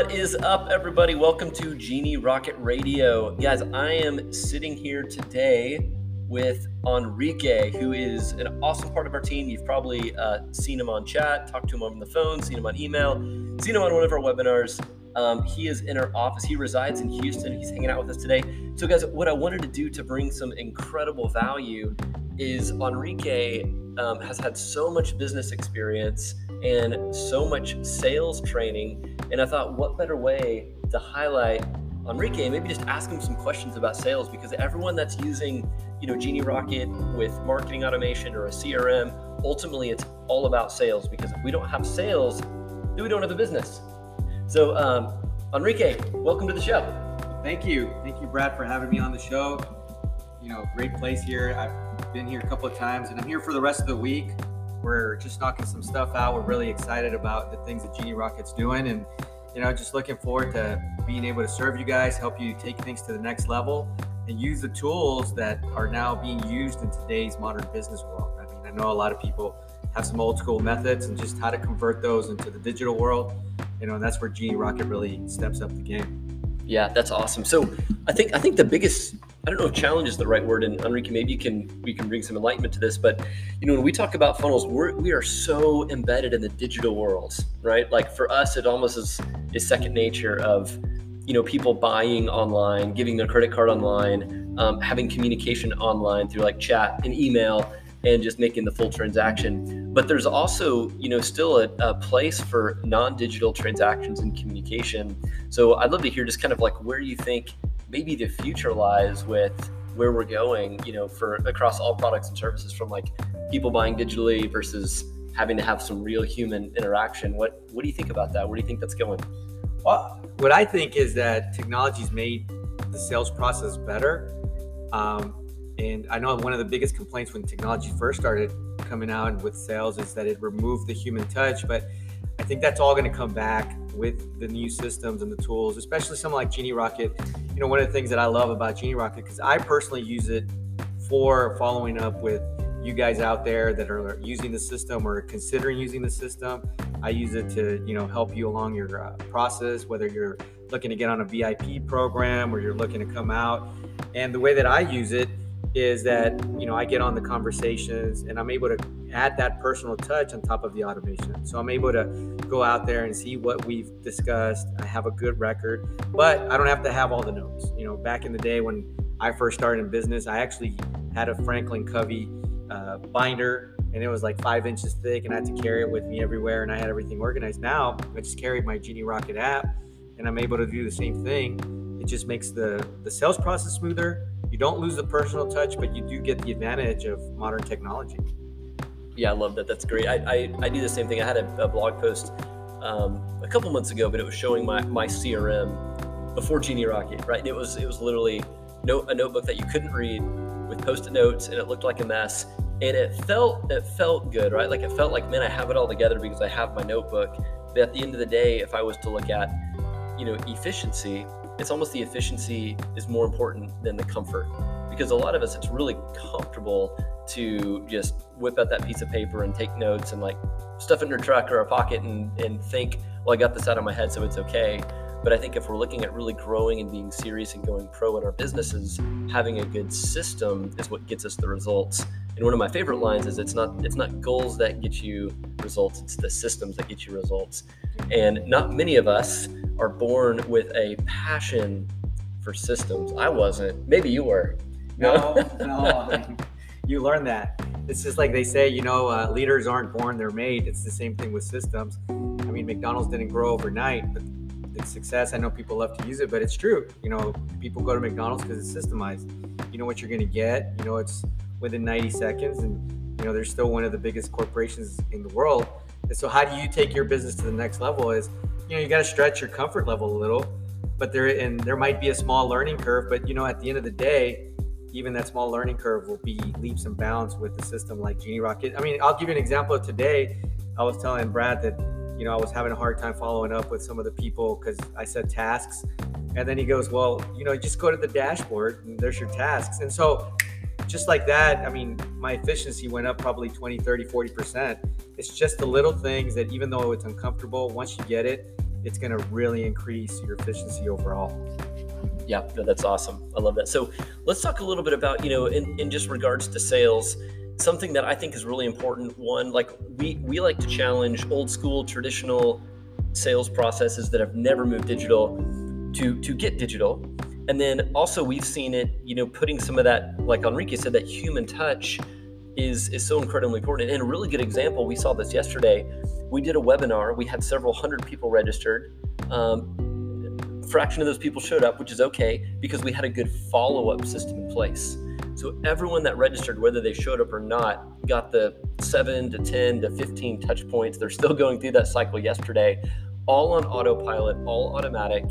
What is up, everybody? Welcome to Genie Rocket Radio. Guys, I am sitting here today with Enrique, who is an awesome part of our team. You've probably uh, seen him on chat, talked to him on the phone, seen him on email, seen him on one of our webinars. Um, he is in our office. He resides in Houston. He's hanging out with us today. So, guys, what I wanted to do to bring some incredible value is Enrique um, has had so much business experience and so much sales training. And I thought, what better way to highlight Enrique and maybe just ask him some questions about sales because everyone that's using, you know, Genie Rocket with marketing automation or a CRM, ultimately it's all about sales because if we don't have sales, then we don't have a business. So, um, Enrique, welcome to the show. Thank you. Thank you, Brad, for having me on the show. You know, great place here. I've been here a couple of times and I'm here for the rest of the week. We're just knocking some stuff out. We're really excited about the things that Genie Rocket's doing and you know, just looking forward to being able to serve you guys, help you take things to the next level and use the tools that are now being used in today's modern business world. I mean, I know a lot of people have some old school methods and just how to convert those into the digital world. You know, that's where Genie Rocket really steps up the game. Yeah, that's awesome. So I think I think the biggest I don't know if challenge is the right word, and Enrique, maybe you can we can bring some enlightenment to this. But you know, when we talk about funnels, we're we are so embedded in the digital world, right? Like for us, it almost is is second nature of you know people buying online, giving their credit card online, um, having communication online through like chat and email, and just making the full transaction. But there's also, you know, still a, a, place for non-digital transactions and communication. So I'd love to hear just kind of like where you think maybe the future lies with where we're going, you know, for across all products and services from like people buying digitally versus having to have some real human interaction. What what do you think about that? Where do you think that's going? Well, what I think is that technology's made the sales process better. Um, and I know one of the biggest complaints when technology first started coming out with sales is that it removed the human touch. But I think that's all going to come back with the new systems and the tools, especially something like Genie Rocket. You know, one of the things that I love about Genie Rocket, because I personally use it for following up with you guys out there that are using the system or considering using the system. I use it to, you know, help you along your uh, process, whether you're looking to get on a VIP program or you're looking to come out. And the way that I use it is that you know I get on the conversations and I'm able to add that personal touch on top of the automation. So I'm able to go out there and see what we've discussed. I have a good record, but I don't have to have all the notes. You know, back in the day when I first started in business, I actually had a Franklin Covey uh, binder and it was like five inches thick and I had to carry it with me everywhere and I had everything organized. Now I just carry my Genie Rocket app and I'm able to do the same thing. It just makes the the sales process smoother you don't lose the personal touch, but you do get the advantage of modern technology. Yeah, I love that. That's great. I, I, I do the same thing. I had a, a blog post um, a couple months ago, but it was showing my, my CRM before Genie Rocket, right? And it was it was literally a notebook that you couldn't read with post-it notes, and it looked like a mess. And it felt it felt good, right? Like it felt like, man, I have it all together because I have my notebook. But at the end of the day, if I was to look at, you know, efficiency, it's almost the efficiency is more important than the comfort because a lot of us it's really comfortable to just whip out that piece of paper and take notes and like stuff it in your truck or a pocket and, and think well i got this out of my head so it's okay but i think if we're looking at really growing and being serious and going pro in our businesses having a good system is what gets us the results and one of my favorite lines is it's not it's not goals that get you results it's the systems that get you results and not many of us are born with a passion for systems. I wasn't. Maybe you were. No, no. you learn that. It's just like they say, you know, uh, leaders aren't born, they're made. It's the same thing with systems. I mean, McDonald's didn't grow overnight, but the success, I know people love to use it, but it's true. You know, people go to McDonald's because it's systemized. You know what you're going to get, you know, it's within 90 seconds. And, you know, they're still one of the biggest corporations in the world. And so, how do you take your business to the next level? Is you know you got to stretch your comfort level a little but there and there might be a small learning curve but you know at the end of the day even that small learning curve will be leaps and bounds with the system like genie rocket i mean i'll give you an example of today i was telling brad that you know i was having a hard time following up with some of the people because i said tasks and then he goes well you know just go to the dashboard and there's your tasks and so just like that, I mean, my efficiency went up probably 20, 30, 40%. It's just the little things that even though it's uncomfortable, once you get it, it's going to really increase your efficiency overall. Yeah, that's awesome. I love that. So let's talk a little bit about, you know, in, in just regards to sales, something that I think is really important. One, like we we like to challenge old school traditional sales processes that have never moved digital to to get digital. And then also we've seen it, you know, putting some of that, like Enrique said, that human touch is is so incredibly important. And a really good example, we saw this yesterday. We did a webinar. We had several hundred people registered. Um, fraction of those people showed up, which is okay because we had a good follow up system in place. So everyone that registered, whether they showed up or not, got the seven to 10 to 15 touch points. They're still going through that cycle yesterday, all on autopilot, all automatic.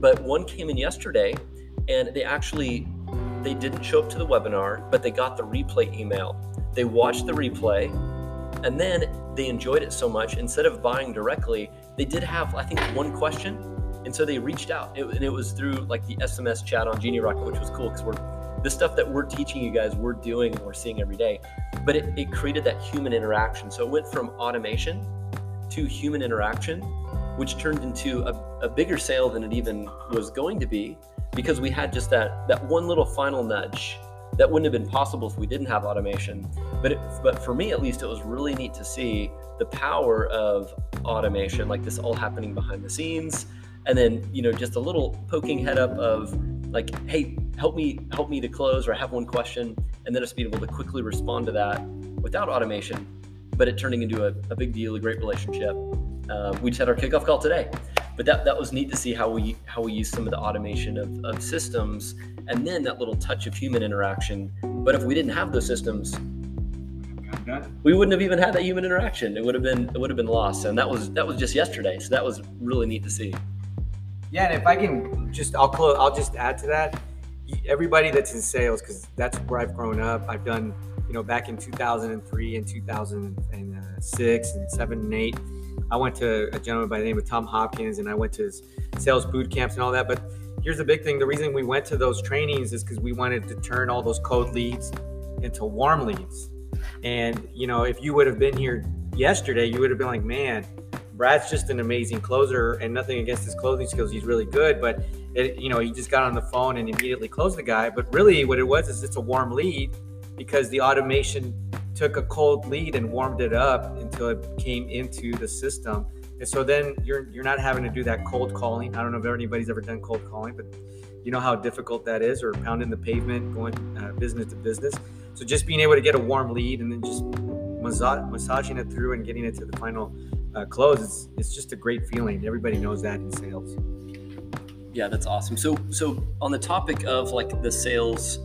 But one came in yesterday and they actually they didn't show up to the webinar, but they got the replay email. They watched the replay and then they enjoyed it so much. Instead of buying directly, they did have, I think, one question. And so they reached out. It, and it was through like the SMS chat on Genie Rocket, which was cool because we're the stuff that we're teaching you guys, we're doing and we're seeing every day. But it, it created that human interaction. So it went from automation to human interaction, which turned into a, a bigger sale than it even was going to be because we had just that that one little final nudge that wouldn't have been possible if we didn't have automation. But it, but for me at least, it was really neat to see the power of automation, like this all happening behind the scenes, and then you know just a little poking head up of like, hey, help me help me to close, or I have one question, and then us being able to quickly respond to that without automation, but it turning into a, a big deal, a great relationship. Uh, we just had our kickoff call today but that, that was neat to see how we how we use some of the automation of, of systems and then that little touch of human interaction. But if we didn't have those systems we wouldn't have even had that human interaction. It would have been it would have been lost. And that was that was just yesterday so that was really neat to see yeah and if i can just i'll close i'll just add to that everybody that's in sales because that's where i've grown up i've done you know back in 2003 and 2006 and 7 and 8 I went to a gentleman by the name of Tom Hopkins and I went to his sales boot camps and all that. But here's the big thing the reason we went to those trainings is because we wanted to turn all those cold leads into warm leads. And, you know, if you would have been here yesterday, you would have been like, man, Brad's just an amazing closer and nothing against his closing skills. He's really good, but it, you know, he just got on the phone and immediately closed the guy. But really what it was is it's a warm lead because the automation took a cold lead and warmed it up until it came into the system. And so then you're you're not having to do that cold calling. I don't know if anybody's ever done cold calling, but you know how difficult that is, or pounding the pavement, going uh, business to business. So just being able to get a warm lead and then just massaging it through and getting it to the final uh, close, it's, it's just a great feeling. Everybody knows that in sales. Yeah, that's awesome. So so on the topic of like the sales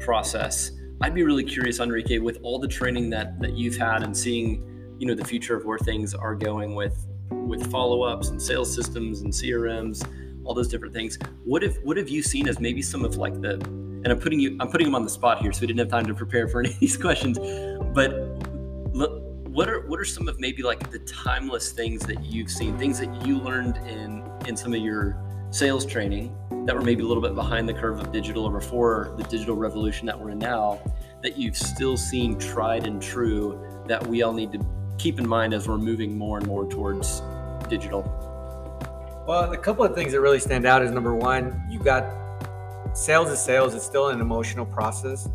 process I'd be really curious, Enrique, with all the training that that you've had and seeing, you know, the future of where things are going with with follow-ups and sales systems and CRMs, all those different things. What have what have you seen as maybe some of like the and I'm putting you I'm putting them on the spot here, so we didn't have time to prepare for any of these questions. But what are what are some of maybe like the timeless things that you've seen, things that you learned in in some of your sales training that were maybe a little bit behind the curve of digital or before the digital revolution that we're in now that you've still seen tried and true that we all need to keep in mind as we're moving more and more towards digital? Well, a couple of things that really stand out is number one, you've got sales is sales, it's still an emotional process.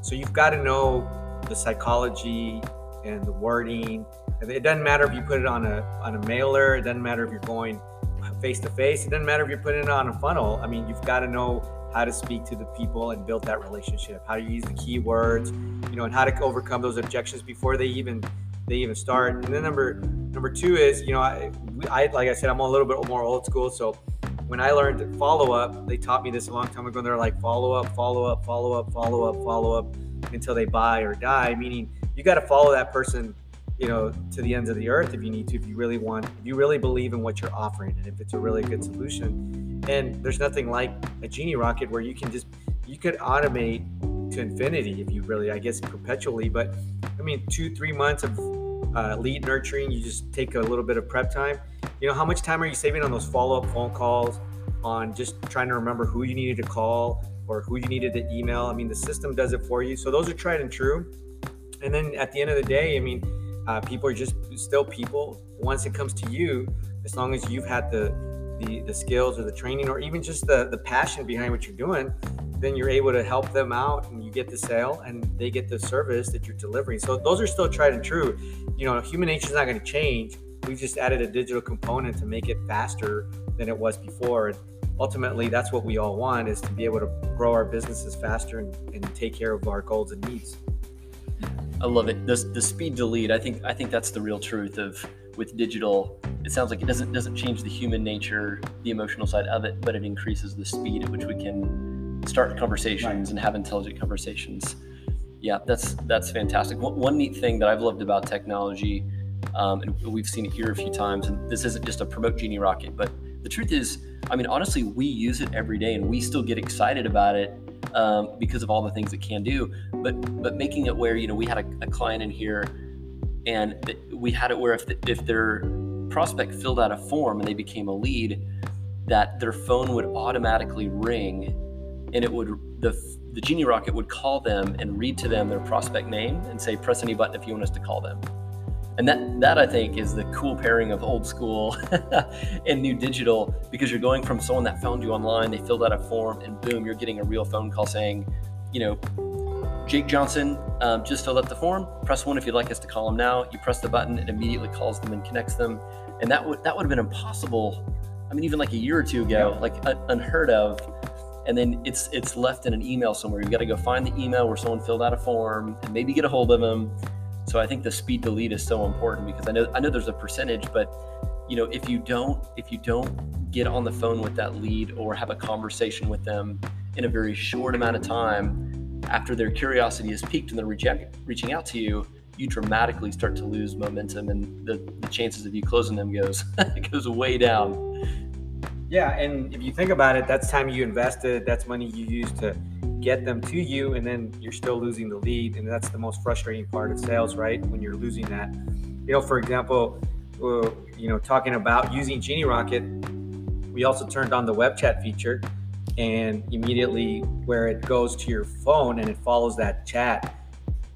So you've got to know the psychology and the wording. It doesn't matter if you put it on a on a mailer, it doesn't matter if you're going face to face. It doesn't matter if you're putting it on a funnel. I mean, you've got to know how to speak to the people and build that relationship, how to use the keywords, you know, and how to overcome those objections before they even they even start. And then number number two is, you know, I, I like I said, I'm a little bit more old school, so when I learned follow up, they taught me this a long time ago. And they're like follow up, follow up, follow up, follow up, follow up until they buy or die. Meaning you got to follow that person you know to the ends of the earth if you need to if you really want if you really believe in what you're offering and if it's a really good solution. And there's nothing like a genie rocket where you can just you could automate to infinity if you really i guess perpetually but i mean two three months of uh, lead nurturing you just take a little bit of prep time. You know how much time are you saving on those follow-up phone calls on just trying to remember who you needed to call or who you needed to email? I mean the system does it for you. So those are tried and true and then at the end of the day i mean Uh, people are just still people. Once it comes to you, as long as you've had the the, the skills or the training or even just the, the passion behind what you're doing, then you're able to help them out and you get the sale and they get the service that you're delivering. So those are still tried and true. You know, human nature is not going to change. We've just added a digital component to make it faster than it was before. And ultimately, that's what we all want is to be able to grow our businesses faster and, and take care of our goals and needs. I love it. The, the speed to lead. I think I think that's the real truth of with digital. It sounds like it doesn't doesn't change the human nature, the emotional side of it, but it increases the speed at which we can start conversations right. and have intelligent conversations. Yeah, that's that's fantastic. One, one neat thing that I've loved about technology, um, and we've seen it here a few times, and this isn't just a promote Genie Rocket, but the truth is, I mean, honestly, we use it every day, and we still get excited about it um, because of all the things it can do. But but making it where you know we had a, a client in here, and we had it where if the, if their prospect filled out a form and they became a lead, that their phone would automatically ring, and it would the the Genie Rocket would call them and read to them their prospect name and say press any button if you want us to call them. And that that I think is the cool pairing of old school and new digital because you're going from someone that found you online, they filled out a form, and boom, you're getting a real phone call saying, you know, Jake Johnson um, just filled out the form. Press one if you'd like us to call him now. You press the button, it immediately calls them and connects them. And that would that would have been impossible. I mean, even like a year or two ago, yeah. like uh, unheard of. And then it's it's left in an email somewhere. You've got to go find the email where someone filled out a form and maybe get a hold of them so I think the speed to lead is so important because I know I know there's a percentage, but you know if you don't if you don't get on the phone with that lead or have a conversation with them in a very short amount of time after their curiosity is piqued and they're reaching reaching out to you, you dramatically start to lose momentum and the, the chances of you closing them goes goes way down. Yeah, and if you think about it, that's time you invested, that's money you used to get them to you and then you're still losing the lead and that's the most frustrating part of sales right? When you're losing that. You know for example uh, you know talking about using genie rocket we also turned on the web chat feature and immediately where it goes to your phone and it follows that chat.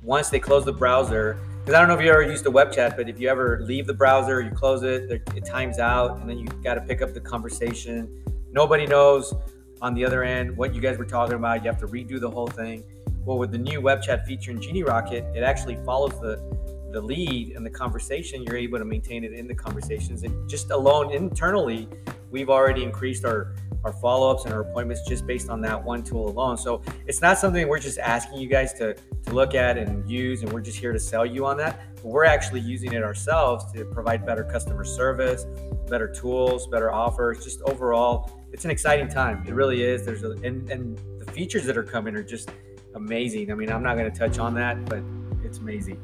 Once they close the browser because i don't know if you ever used the web chat but if you ever leave the browser you close it it times out and then you got to pick up the conversation. Nobody knows on the other end, what you guys were talking about, you have to redo the whole thing. Well, with the new web chat feature in Genie Rocket, it actually follows the the lead and the conversation. You're able to maintain it in the conversations, and just alone internally, we've already increased our our follow-ups and our appointments just based on that one tool alone. So it's not something we're just asking you guys to to look at and use, and we're just here to sell you on that. But we're actually using it ourselves to provide better customer service, better tools, better offers, just overall it's an exciting time. It really is. There's a, and and the features that are coming are just amazing. I mean, I'm not going to touch on that, but it's amazing.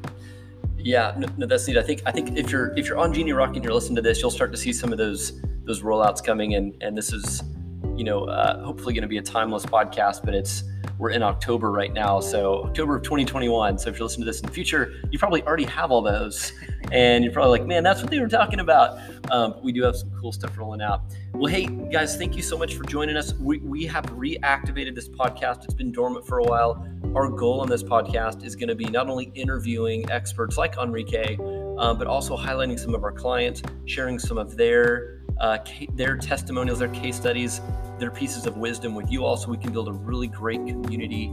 Yeah, no, no, that's neat. I think I think if you're if you're on Genie Rock and you're listening to this, you'll start to see some of those those rollouts coming, and and this is, you know, uh, hopefully going to be a timeless podcast. But it's we're in October right now, so October of 2021. So if you're listening to this in the future, you probably already have all those, and you're probably like, man, that's what they were talking about. Um, we do have some cool stuff rolling out. Well, hey guys, thank you so much for joining us. We we have reactivated this podcast. It's been dormant for a while. Our goal on this podcast is going to be not only interviewing experts like Enrique, um, but also highlighting some of our clients, sharing some of their uh, their testimonials, their case studies, their pieces of wisdom with you all so we can build a really great community.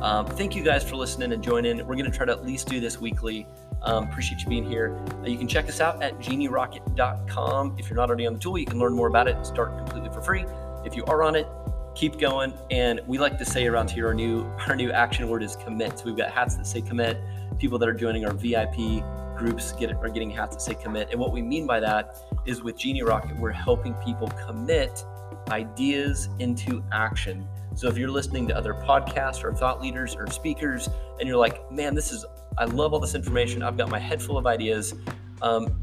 Um, thank you guys for listening and joining. We're going to try to at least do this weekly. Um, appreciate you being here. Uh, you can check us out at genierocket.com. If you're not already on the tool, you can learn more about it. And start completely for free. If you are on it, keep going. And we like to say around here, our new our new action word is commit. So we've got hats that say commit. People that are joining our VIP groups get are getting hats that say commit. And what we mean by that is with Genie Rocket, we're helping people commit ideas into action. So if you're listening to other podcasts or thought leaders or speakers, and you're like, man, this is, I love all this information. I've got my head full of ideas. Um,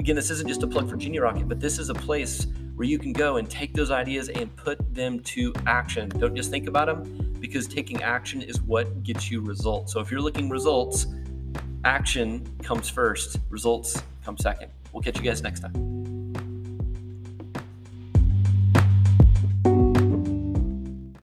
again, this isn't just a plug for Genie Rocket, but this is a place where you can go and take those ideas and put them to action. Don't just think about them because taking action is what gets you results. So if you're looking results, action comes first, results come second. We'll catch you guys next time.